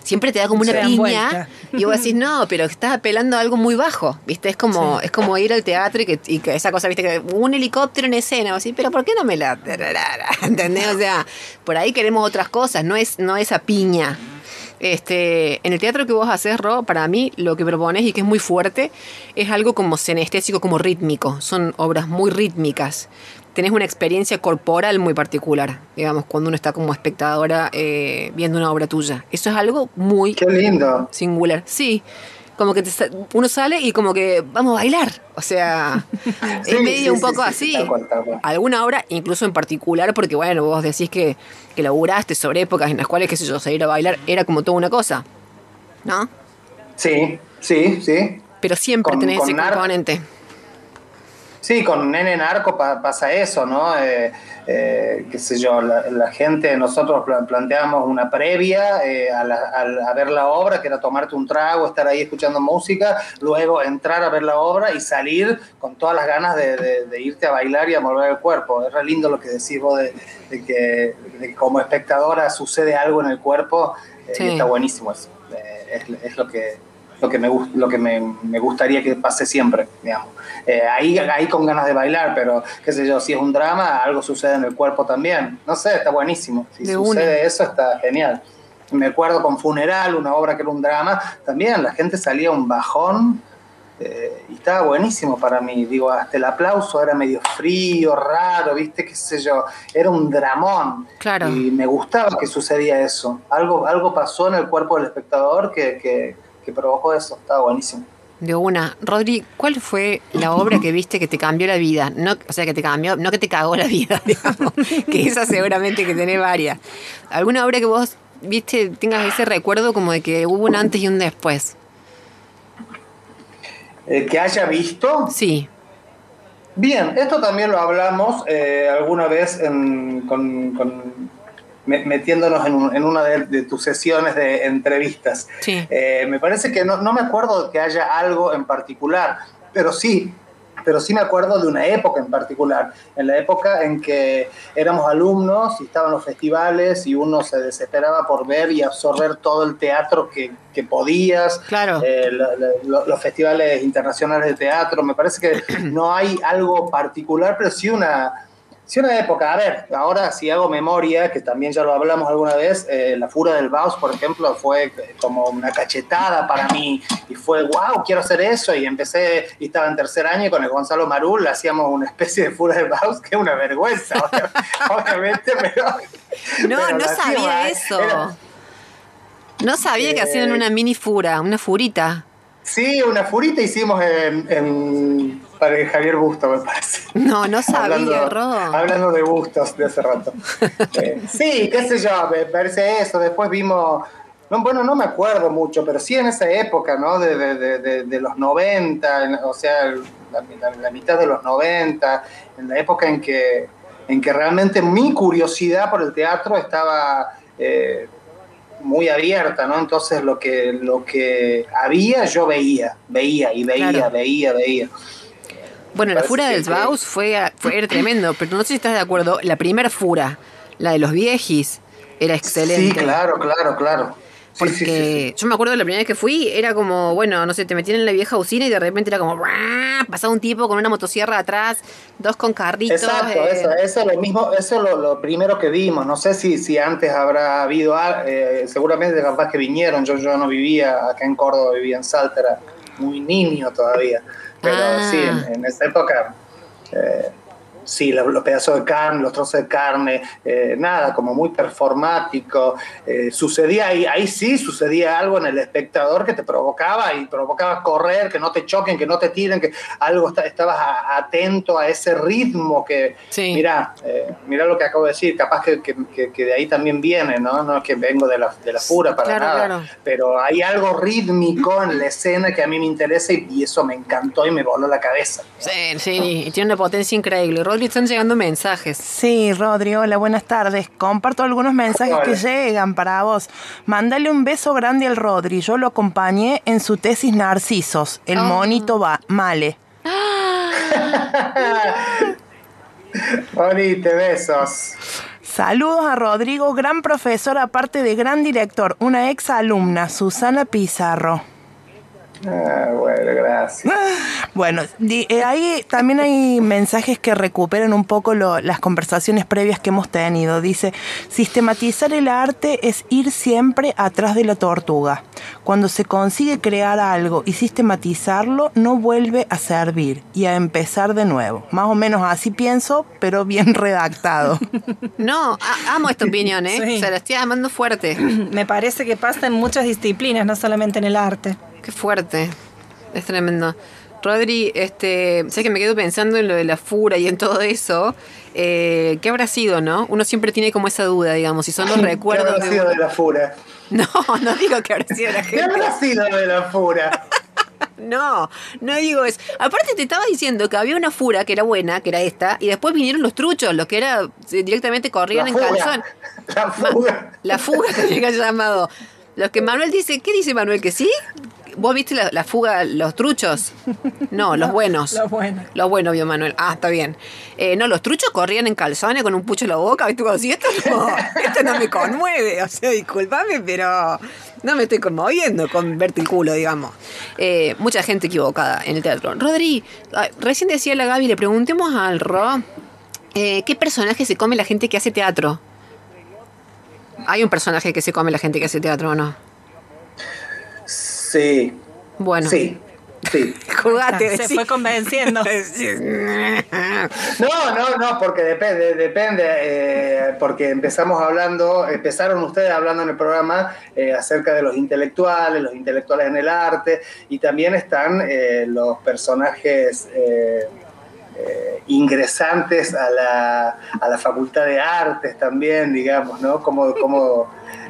siempre te da como una piña y vos decís, no, pero estás apelando a algo muy bajo, ¿viste? Es como, es como ir al teatro y que, y que, esa cosa, ¿viste? Que un helicóptero en escena, así, pero ¿por qué no me la... ¿Entendés? O sea, por ahí queremos otras cosas, no es, no esa piña. Este, en el teatro que vos haces, Ro, para mí lo que propones y que es muy fuerte es algo como senestésico, como rítmico. Son obras muy rítmicas tenés una experiencia corporal muy particular, digamos, cuando uno está como espectadora eh, viendo una obra tuya. Eso es algo muy Qué lindo. singular. Sí, como que uno sale y como que vamos a bailar. O sea, es medio un poco así. Alguna obra, incluso en particular, porque bueno, vos decís que, que laburaste sobre épocas en las cuales, qué sé yo, salir a bailar era como toda una cosa. ¿No? Sí, sí, sí. Pero siempre tenés ese componente. Sí, con Nene Narco pasa eso, ¿no? Eh, eh, qué sé yo, la, gente, nosotros planteamos una previa eh, a, ver la obra, que era tomarte un trago, estar ahí escuchando música, luego entrar a ver la obra y salir con todas las ganas de, irte a bailar y a mover el cuerpo. Es re lindo lo que decís vos de, que como espectadora sucede algo en el cuerpo y está buenísimo eso. es lo que lo que me, lo que me, me gustaría que pase siempre, digamos. Eh, ahí, ahí con ganas de bailar, pero qué sé yo, si es un drama, algo sucede en el cuerpo también. No sé, está buenísimo. Si sucede eso, está genial. Me acuerdo con Funeral, una obra que era un drama, también la gente salía un bajón eh, y estaba buenísimo para mí. Digo, hasta el aplauso era medio frío, raro, ¿viste? ¿Qué sé yo? Era un dramón. Claro. Y me gustaba que sucedía eso. Algo, algo pasó en el cuerpo del espectador que, que que provocó eso. Estaba buenísimo. De una. Rodri, ¿cuál fue la obra que viste que te cambió la vida? No, o sea, que te cambió, no que te cagó la vida, digamos, que esa seguramente que tenés varias. ¿Alguna obra que vos viste, tengas ese recuerdo como de que hubo un antes y un después? Eh, ¿Que haya visto? Sí. Bien, esto también lo hablamos eh, alguna vez con metiéndonos en, una de, tus sesiones de entrevistas. Eh, me parece que no, me acuerdo que haya algo en particular, pero sí, pero sí me acuerdo de una época en particular, en la época en que éramos alumnos y estaban los festivales y uno se desesperaba por ver y absorber todo el teatro que, podías, claro. Eh, los festivales internacionales de teatro, me parece que no hay algo particular, pero sí una Sí, una época. A ver, ahora si hago memoria, que también ya lo hablamos alguna vez, eh, La Fura del Baus, por ejemplo, fue como una cachetada para mí y fue, wow, quiero hacer eso. Y empecé, y estaba en tercer año y con el Gonzalo Marul hacíamos una especie de Fura del Baus, que es una vergüenza, obviamente, pero. No, no sabía eso. no sabía que hacían una mini fura, una furita. Sí, una furita hicimos en, para Javier Busto, me parece. No, no sabía, hablando, hablando de bustos de hace rato. Eh, sí, qué sé yo, me parece eso. Después vimos, no, bueno, no me acuerdo mucho, pero sí en esa época, ¿no? De, de, los 90, o sea, la, mitad de los 90, en la época en que, en que realmente mi curiosidad por el teatro estaba... Eh, muy abierta, ¿no? Entonces lo que, lo que había yo veía, veía y veía, veía, veía. Bueno, la fura del Sbaus fue, fue tremendo, pero no sé si estás de acuerdo, la primera fura, la de los viejis, era excelente. Sí, claro, claro, claro. Porque yo me acuerdo de la primera vez que fui, era como, bueno, no sé, te metían en la vieja usina y de repente era como, pasaba un tipo con una motosierra atrás, dos con carritos. Exacto, eh. eso, eso, es lo mismo, eso es lo, primero que vimos. No sé si, si antes habrá habido, eh, seguramente capaz que vinieron. Yo, yo no vivía acá en Córdoba, vivía en Salta, era muy niño todavía. Pero ah. sí, en, esa época. Eh, sí, los, pedazos de carne, los trozos de carne, eh, nada, como muy performático. Eh, sucedía ahí, ahí sí sucedía algo en el espectador que te provocaba y provocaba correr, que no te choquen, que no te tiren, que algo estabas atento a ese ritmo que, mira, eh, mira lo que acabo de decir, capaz que, que, de ahí también viene, ¿no? No es que vengo de la, de la pura para nada, pero hay algo rítmico en la escena que a mí me interesa y, eso me encantó y me voló la cabeza. Sí, sí, y tiene una potencia increíble están llegando mensajes. Sí, Rodri, hola, buenas tardes. Comparto algunos mensajes que llegan para vos. Mándale un beso grande al Rodri. Yo lo acompañé en su tesis Narcisos. El ah. monito va, male. Bonite, besos. Saludos a Rodrigo, gran profesor, aparte de gran director, una ex alumna, Susana Pizarro. Ah, bueno, gracias. Bueno, eh, ahí también hay mensajes que recuperan un poco las conversaciones previas que hemos tenido. Dice, sistematizar el arte es ir siempre atrás de la tortuga. Cuando se consigue crear algo y sistematizarlo, no vuelve a servir y a empezar de nuevo. Más o menos así pienso, pero bien redactado. No, amo esta opinión, ¿eh? Se la estoy amando fuerte. Me parece que pasa en muchas disciplinas, no solamente en el arte. Qué fuerte. Es tremendo. Rodri, este, sé que me quedo pensando en lo de la fura y en todo eso. Eh, ¿Qué habrá sido, no? Uno siempre tiene como esa duda, digamos, si son los recuerdos. ¿Qué habrá sido de la fura? No, no digo que habrá sido la gente. ¿Qué habrá sido de la fura? No, no digo eso. Aparte te estaba diciendo que había una fura que era buena, que era esta, y después vinieron los truchos, los que era directamente corrían en calzón. La fuga. La fuga que haya llamado. Los que Manuel dice, ¿qué dice Manuel? ¿Que sí? ¿Vos viste la, fuga, los truchos? No, los buenos. los buenos. Los buenos, vio Manuel. Ah, está bien. Eh, no, los truchos corrían en calzones con un pucho en la boca. ¿Viste? Como si esto no, esto no me conmueve. O sea, discúlpame, pero no me estoy conmoviendo con verte el culo, digamos. Eh, mucha gente equivocada en el teatro. Rodri, recién decía la Gaby, le preguntemos al Ro, eh, ¿qué personaje se come la gente que hace teatro? ¿Hay un personaje que se come la gente que hace teatro o no? Sí. Bueno. Sí. Sí. Jugate, se fue convenciendo. no, no, no, porque depende, depende, eh, porque empezamos hablando, empezaron ustedes hablando en el programa eh, acerca de los intelectuales, los intelectuales en el arte, y también están eh, los personajes ingresantes a la, a la Facultad de Artes también, digamos, ¿no? Como, como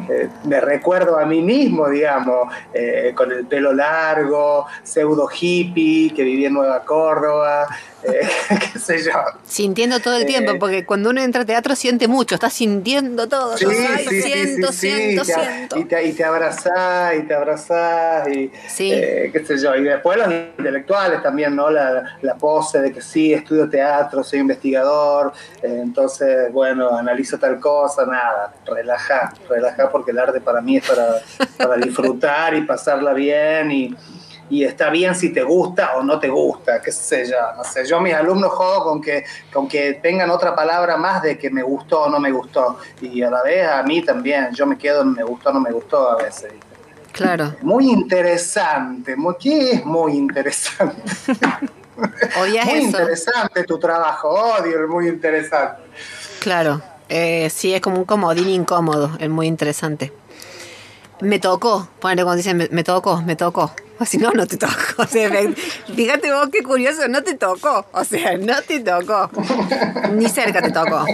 eh, me recuerdo a mí mismo, digamos, eh, con el pelo largo, pseudo hippie, que vivía en Nueva Córdoba, eh, qué sé yo. Sintiendo todo el tiempo, porque cuando uno entra a teatro siente mucho, está sintiendo todo. Sí, sí, siento, siento, siento. Y te, y te abrazás, y te abrazás, y qué sé yo. Y después los intelectuales también, ¿no? La, la pose de que sí, estudio teatro, soy investigador, entonces, bueno, analizo tal cosa, nada, relaja, relaja porque el arte para mí es para, para disfrutar y pasarla bien y, y, está bien si te gusta o no te gusta, qué sé yo, no sé, yo mis alumnos juego con que, con que tengan otra palabra más de que me gustó o no me gustó y a la vez a mí también, yo me quedo en me gustó o no me gustó a veces. Claro. Muy interesante, muy, ¿qué es muy interesante? Odias muy interesante tu trabajo, odio, muy interesante. Claro. Eh, sí, es como un comodín incómodo, es muy interesante. Me tocó, ponle cuando dicen me, tocó, me tocó. O si no, no te tocó. O sea, fíjate vos qué curioso, no te tocó. O sea, no te tocó. Ni cerca te tocó.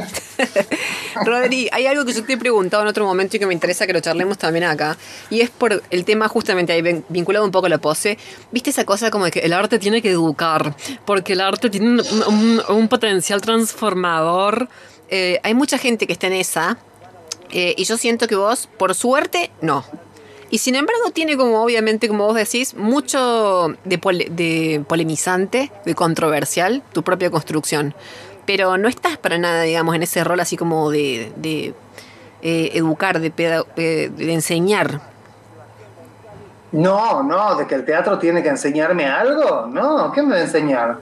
Rodri, hay algo que yo te he preguntado en otro momento y que me interesa que lo charlemos también acá. Y es por el tema justamente ahí vinculado un poco a la pose. ¿Viste esa cosa como de que el arte tiene que educar? Porque el arte tiene un potencial transformador eh, hay mucha gente que está en esa. Eh, y yo siento que vos, por suerte, no. Y sin embargo tiene como, obviamente, como vos decís, mucho de, pole- de polemizante, de controversial, tu propia construcción. Pero no estás para nada, digamos, en ese rol así como de, de, eh, educar, de, eh, de enseñar. No, no, de que el teatro tiene que enseñarme algo. No, ¿qué me va a enseñar?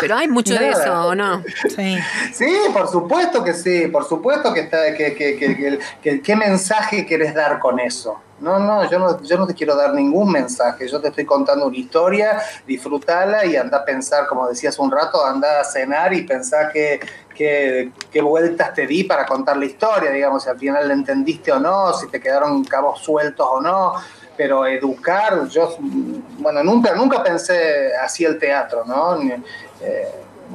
Pero hay mucho de eso, ¿o no? Sí. Sí, por supuesto que sí, por supuesto que está, que, que, que, que- que- ¿qué mensaje querés dar con eso? No, no, yo no, yo no te quiero dar ningún mensaje, yo te estoy contando una historia, disfrútala y anda a pensar, como decías un rato, anda a cenar y pensá que, que- qué vueltas te di para contar la historia, digamos, si al final la entendiste o no, si te quedaron cabos sueltos o no, pero educar, yo, bueno, nunca, nunca pensé así el teatro, ¿no? Eh,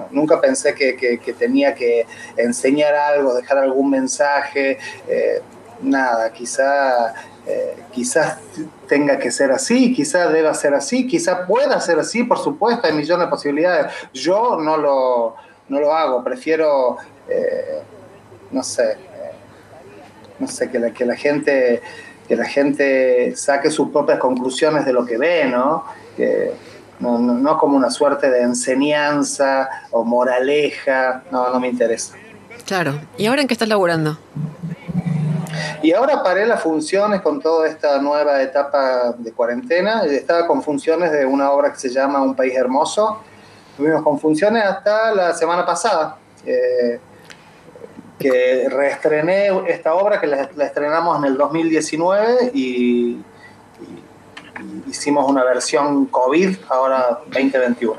Nunca pensé que, tenía que enseñar algo, dejar algún mensaje, eh, nada, quizá, eh, quizás tenga que ser así, quizás deba ser así, quizás pueda ser así, por supuesto, hay millones de posibilidades. Yo no lo, no lo hago, prefiero, no sé, no sé, que la, que la gente que la gente saque sus propias conclusiones de lo que ve, ¿no? No, no, no como una suerte de enseñanza o moraleja, no, no me interesa. Claro. ¿Y ahora en qué estás laburando? Y ahora paré las funciones con toda esta nueva etapa de cuarentena. Estaba con funciones de una obra que se llama Un País Hermoso. Estuvimos con funciones hasta la semana pasada, eh, que reestrené esta obra, que la, la estrenamos en el 2019 y, y- y hicimos una versión COVID, ahora 2021.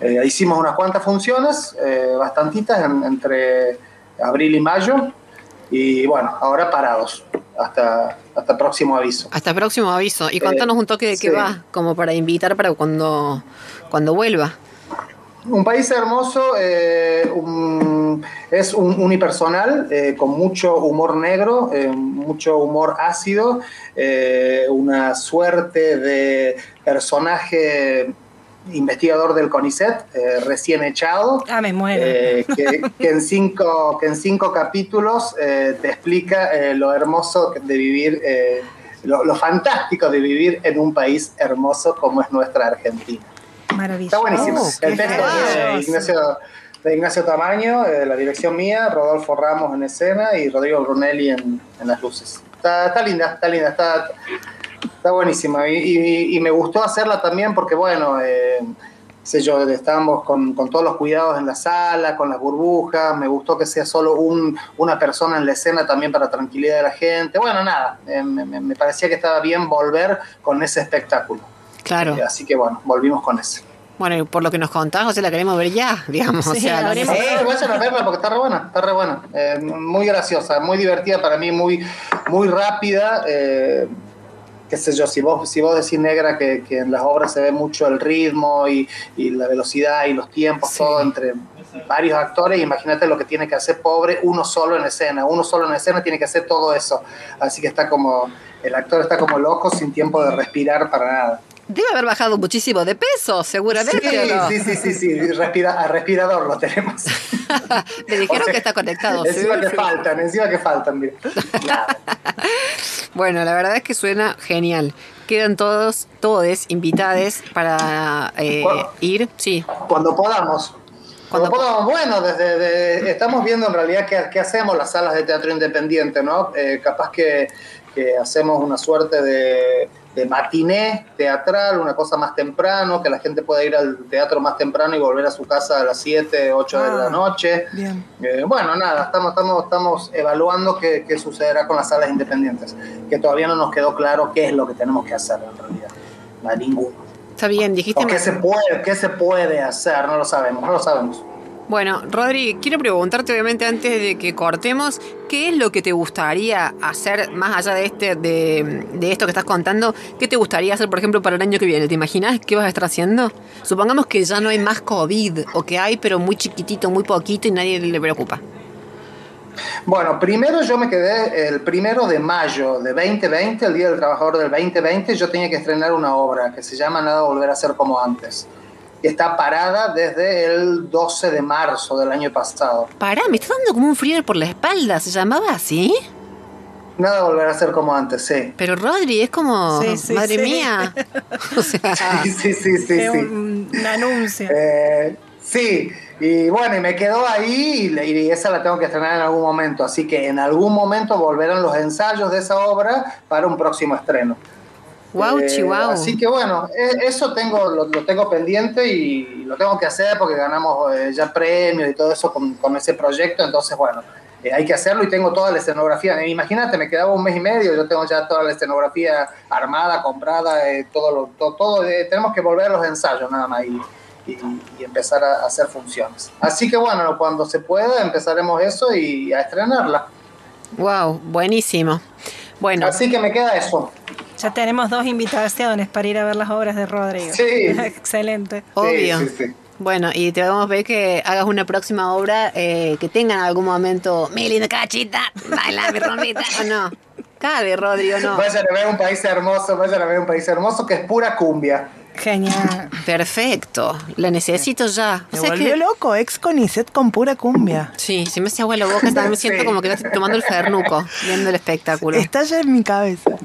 Eh, hicimos unas cuantas funciones, eh, bastantitas, en- entre abril y mayo, y bueno, ahora parados, hasta, hasta próximo aviso. Hasta próximo aviso. Y contanos un toque de qué sí. va, como para invitar para cuando, cuando vuelva. Un país hermoso eh, un- es un unipersonal eh, con mucho humor negro, eh, mucho humor ácido, una suerte de personaje investigador del CONICET, eh, recién echado, Ah, me muero. eh, que, que en cinco, que en cinco capítulos eh, te explica lo hermoso de vivir, lo, lo fantástico de vivir en un país hermoso como es nuestra Argentina. Maravilloso. Está buenísimo. Oh, el texto es de. Ignacio, de Ignacio Tamaño, eh, la dirección mía, Rodolfo Ramos en escena y Rodrigo Brunelli en, en las luces. Está, está linda, está linda, está, está buenísima. Y, y- y me gustó hacerla también porque, bueno, eh, sé yo, estábamos con, con todos los cuidados en la sala, con las burbujas, me gustó que sea solo un, una persona en la escena también para tranquilidad de la gente. Bueno, nada, eh, me, me- me parecía que estaba bien volver con ese espectáculo. Claro. Eh, Así que bueno, volvimos con ese. Bueno, y por lo que nos contás, o sea, la queremos ver ya, digamos. o Sí, sea, la veremos. Eh, vayan a verla porque está re buena, está re buena. Eh, muy graciosa, muy divertida para mí, muy, muy rápida. eh, qué sé yo, si vos, si vos decís negra que, que en las obras se ve mucho el ritmo y, y la velocidad y los tiempos, Sí. todo entre varios actores, imagínate lo que tiene que hacer pobre uno solo en escena. Uno solo en escena tiene que hacer todo eso. Así que está como, el actor está como loco sin tiempo de respirar para nada. Debe haber bajado muchísimo de peso, seguramente. Sí, sí, sí, sí, sí, respira- a respirador lo tenemos. Le dijeron O sea, que está conectado. sí, Encima que sí. faltan, encima que faltan, mira. Bueno, la verdad es que suena genial. Quedan todos, todos invitados para eh, ir. Sí, Cuando podamos. Cuando Cuando podamos, bueno, desde de- estamos viendo en realidad qué, qué hacemos las salas de teatro independiente, ¿no? Eh, capaz que, que hacemos una suerte de, de matiné teatral, una cosa más temprano, que la gente pueda ir al teatro más temprano y volver a su casa a las 7, 8 de la Ah. noche. Bien. Eh, bueno, nada, estamos, estamos, estamos evaluando qué, qué sucederá con las salas independientes, que todavía no nos quedó claro qué es lo que tenemos que hacer en realidad. Ninguno. está bien, dijiste. O qué se puede, qué se puede hacer, no lo sabemos, no lo sabemos. Bueno, Rodri, quiero preguntarte obviamente antes de que cortemos, ¿qué es lo que te gustaría hacer más allá de este, de, de esto que estás contando? ¿Qué te gustaría hacer, por ejemplo, para el año que viene? ¿Te imaginas qué vas a estar haciendo? Supongamos que ya no hay más COVID, o que hay, pero muy chiquitito, muy poquito y nadie le preocupa. Bueno, primero yo me quedé el primero de mayo de 2020, el Día del Trabajador del 2020, yo tenía que estrenar una obra que se llama Nada Volver a Ser Como Antes. Y está parada desde el 12 de marzo del año pasado. Pará, me está dando como un frío por la espalda, ¿se llamaba así? Nada volverá a ser como antes, sí. Pero Rodri, es como, Sí, sí, madre sí. mía. O sea, Sí, sí, sí, sí. Es sí. un, un anuncio. Eh, sí, y bueno, y me quedó ahí y, y esa la tengo que estrenar en algún momento, así que en algún momento volverán los ensayos de esa obra para un próximo estreno. Wow, Eh, chihuahua. Así que bueno, e- eso tengo, lo, lo tengo pendiente y lo tengo que hacer porque ganamos eh, ya premios y todo eso con, con ese proyecto, entonces bueno, eh, hay que hacerlo y tengo toda la escenografía. Imagínate, me quedaba un mes y medio, yo tengo ya toda la escenografía armada, comprada, eh, todo, lo, todo, todo, tenemos que volver a los ensayos nada más y, y- y empezar a hacer funciones. Así que bueno, cuando se pueda empezaremos eso y a estrenarla. Wow, buenísimo. Bueno, Así que me queda eso. Ya tenemos dos invitaciones para ir a ver las obras de Rodrigo. Sí. Excelente. obvio. Sí, sí, sí. Bueno, y te vamos a ver que hagas una próxima obra eh, que tenga en algún momento, mi linda cachita, baila mi rompita, o no. Cabe, Rodrigo, no. Vayan a ver un país hermoso, vayan a ver un país hermoso que es pura cumbia. Genial. Perfecto, la necesito ya. O Me sea volvió que- loco, ex Conicet con pura cumbia. Sí, si me hace agua la boca, también me siento Sí. como que estoy tomando el fernuco, viendo el espectáculo. Está ya en mi cabeza.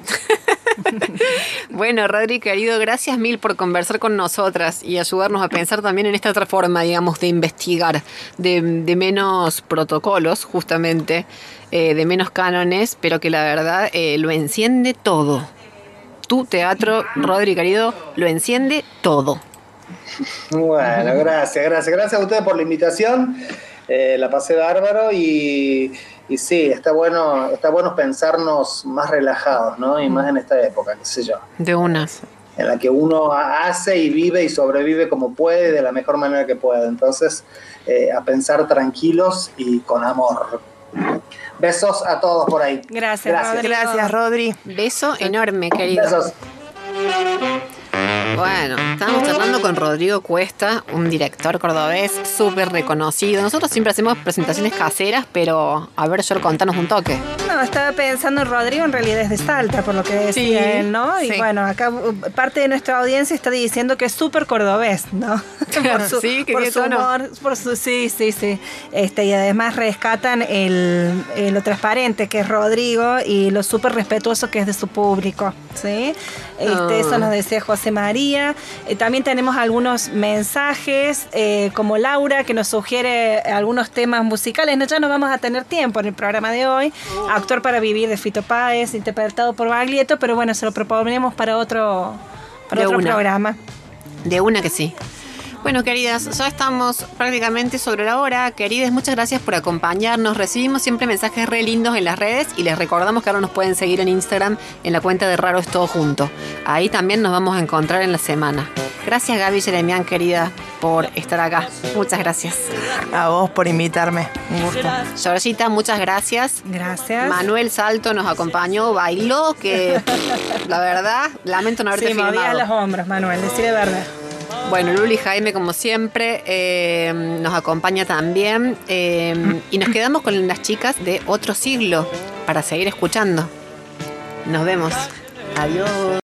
Bueno, Rodri, querido, gracias mil por conversar con nosotras y ayudarnos a pensar también en esta otra forma, digamos, de investigar, de, menos protocolos, justamente, eh, de menos cánones, pero que la verdad eh, lo enciende todo. Tu teatro, Rodri, querido, lo enciende todo. Bueno, gracias, gracias. Gracias a ustedes por la invitación. Eh, la pasé bárbaro y, y sí, está bueno, está bueno pensarnos más relajados, ¿no? Y más en esta época, qué sé yo, De una. en la que uno hace y vive y sobrevive como puede, de la mejor manera que puede. Entonces, eh, a pensar tranquilos y con amor. Besos a todos por ahí. Gracias, Rodrigo. Gracias, Rodri. Beso enorme, querido. Besos. Bueno, estamos charlando con Rodrigo Cuesta, un director cordobés súper reconocido. Nosotros siempre hacemos presentaciones caseras, pero a ver, Yor, contanos un toque. No, estaba pensando en Rodrigo, en realidad es de Salta, por lo que decía Sí, él, ¿no? Y sí. bueno, acá uh, parte de nuestra audiencia está diciendo que es súper cordobés, ¿no? Sí, que por su humor, por su, sí, sí, sí. Este, y además rescatan el, lo transparente que es Rodrigo y lo súper respetuoso que es de su público, ¿sí? Este, Ah. Eso nos decía José María. Eh, también tenemos algunos mensajes, eh, como Laura, que nos sugiere algunos temas musicales. No, ya no vamos a tener tiempo en el programa de hoy. Actor para vivir de Fito Páez, interpretado por Baglietto, pero bueno, se lo proponemos para otro, para De otro una. programa. De una que sí. Bueno, queridas, ya estamos prácticamente sobre la hora. Queridas, muchas gracias por acompañarnos. Recibimos siempre mensajes re lindos en las redes y les recordamos que ahora nos pueden seguir en Instagram en la cuenta de Raro es Todo Junto. Ahí también nos vamos a encontrar en la semana. Gracias, Gaby Jeremian, querida, por estar acá. Muchas gracias. A vos por invitarme. Un gusto. Georgita, muchas gracias. Gracias. Manuel Salto nos acompañó, bailó, que la verdad, lamento no haberte Sí, filmado. los hombros, Manuel, decirle verdad. Bueno, Luli Jaime, como siempre, eh, nos acompaña también. eh, y nos quedamos con las chicas de otro siglo para seguir escuchando. Nos vemos. Adiós.